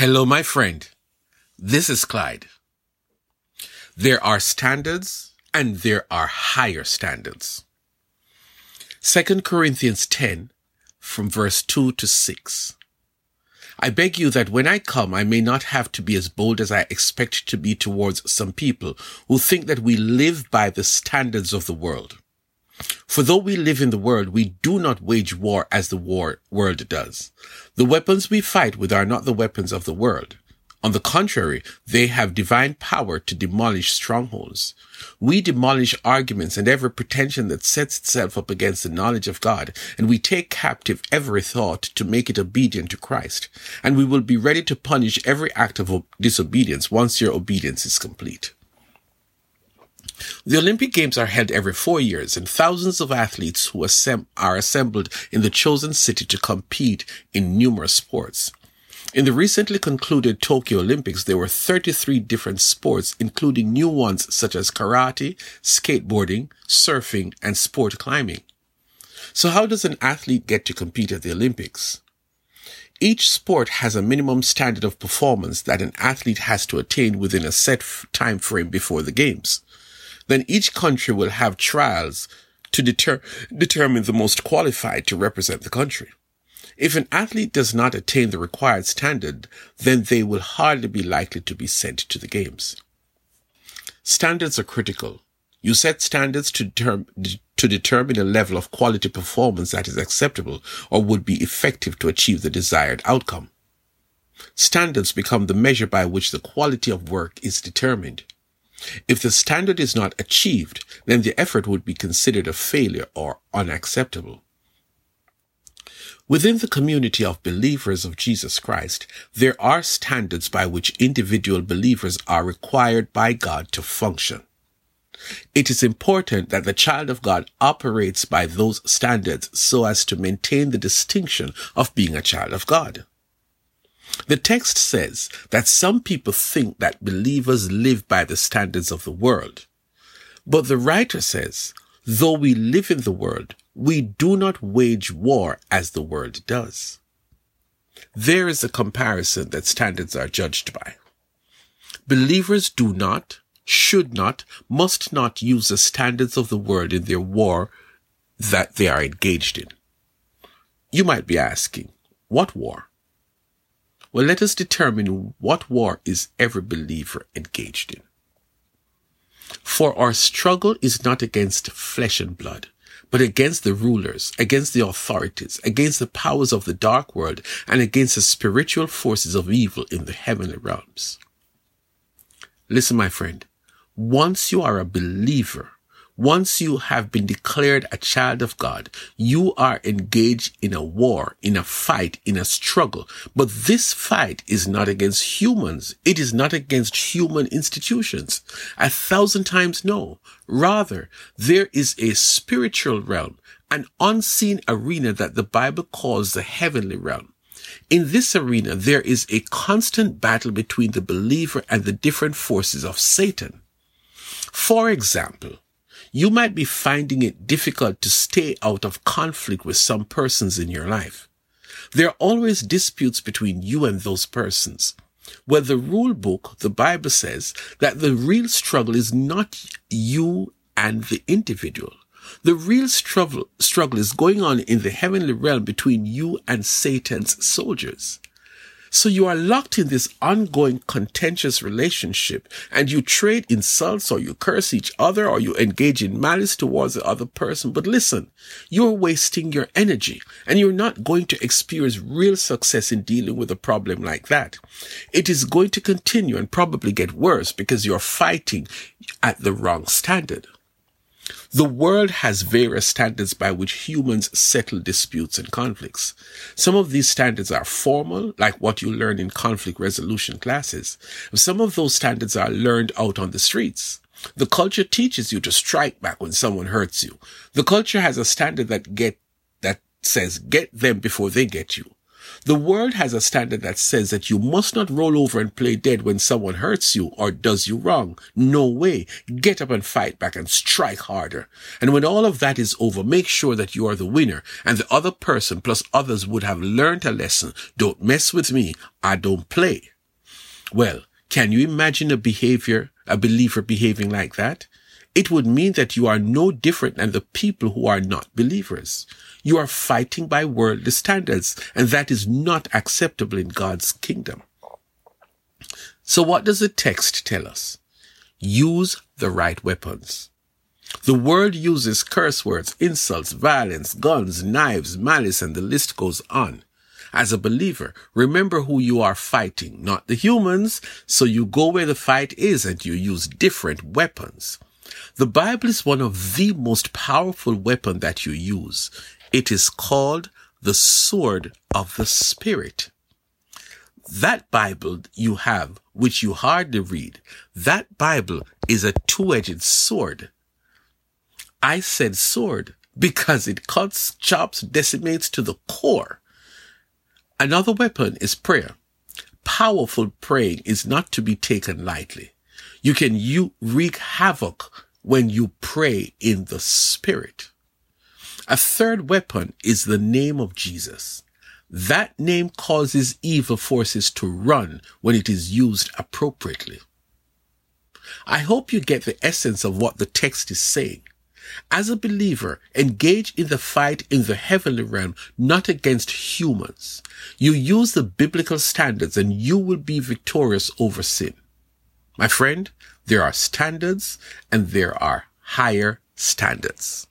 Hello, my friend. This is Clyde. There are standards and there are higher standards. 2 Corinthians 10 from verse 2 to 6. I beg you that when I come, I may not have to be as bold as I expect to be towards some people who think that we live by the standards of the world. For though we live in the world, we do not wage war as the war world does. The weapons we fight with are not the weapons of the world. On the contrary, they have divine power to demolish strongholds. We demolish arguments and every pretension that sets itself up against the knowledge of God, and we take captive every thought to make it obedient to Christ. And we will be ready to punish every act of disobedience once your obedience is complete. The Olympic Games are held every four years, and thousands of athletes who assemb- are assembled in the chosen city to compete in numerous sports. In the recently concluded Tokyo Olympics, there were 33 different sports, including new ones such as karate, skateboarding, surfing, and sport climbing. So how does an athlete get to compete at the Olympics? Each sport has a minimum standard of performance that an athlete has to attain within a set time frame before the games then each country will have trials to deter- determine the most qualified to represent the country. If an athlete does not attain the required standard, then they will hardly be likely to be sent to the games. Standards are critical. You set standards to, determ- to determine a level of quality performance that is acceptable or would be effective to achieve the desired outcome. Standards become the measure by which the quality of work is determined. If the standard is not achieved, then the effort would be considered a failure or unacceptable. Within the community of believers of Jesus Christ, there are standards by which individual believers are required by God to function. It is important that the child of God operates by those standards so as to maintain the distinction of being a child of God. The text says that some people think that believers live by the standards of the world. But the writer says, though we live in the world, we do not wage war as the world does. There is a comparison that standards are judged by. Believers do not, should not, must not use the standards of the world in their war that they are engaged in. You might be asking, what war? Well, let us determine what war is every believer engaged in. For our struggle is not against flesh and blood, but against the rulers, against the authorities, against the powers of the dark world, and against the spiritual forces of evil in the heavenly realms. Listen, my friend, once you are a believer, once you have been declared a child of God, you are engaged in a war, in a fight, in a struggle. But this fight is not against humans. It is not against human institutions. A thousand times no. Rather, there is a spiritual realm, an unseen arena that the Bible calls the heavenly realm. In this arena, there is a constant battle between the believer and the different forces of Satan. For example, you might be finding it difficult to stay out of conflict with some persons in your life. There are always disputes between you and those persons. Where the rule book, the Bible says that the real struggle is not you and the individual. The real struggle, struggle is going on in the heavenly realm between you and Satan's soldiers. So you are locked in this ongoing contentious relationship and you trade insults or you curse each other or you engage in malice towards the other person. But listen, you're wasting your energy and you're not going to experience real success in dealing with a problem like that. It is going to continue and probably get worse because you're fighting at the wrong standard. The world has various standards by which humans settle disputes and conflicts. Some of these standards are formal, like what you learn in conflict resolution classes. Some of those standards are learned out on the streets. The culture teaches you to strike back when someone hurts you. The culture has a standard that get, that says get them before they get you. The world has a standard that says that you must not roll over and play dead when someone hurts you or does you wrong. No way. Get up and fight back and strike harder. And when all of that is over, make sure that you are the winner and the other person plus others would have learned a lesson. Don't mess with me. I don't play. Well, can you imagine a behavior, a believer behaving like that? It would mean that you are no different than the people who are not believers. You are fighting by worldly standards, and that is not acceptable in God's kingdom. So what does the text tell us? Use the right weapons. The world uses curse words, insults, violence, guns, knives, malice, and the list goes on. As a believer, remember who you are fighting, not the humans, so you go where the fight is and you use different weapons. The Bible is one of the most powerful weapon that you use. It is called the sword of the Spirit. That Bible you have, which you hardly read, that Bible is a two-edged sword. I said sword because it cuts, chops, decimates to the core. Another weapon is prayer. Powerful praying is not to be taken lightly. You can you wreak havoc when you pray in the spirit. A third weapon is the name of Jesus. That name causes evil forces to run when it is used appropriately. I hope you get the essence of what the text is saying. As a believer, engage in the fight in the heavenly realm, not against humans. You use the biblical standards and you will be victorious over sin. My friend, there are standards and there are higher standards.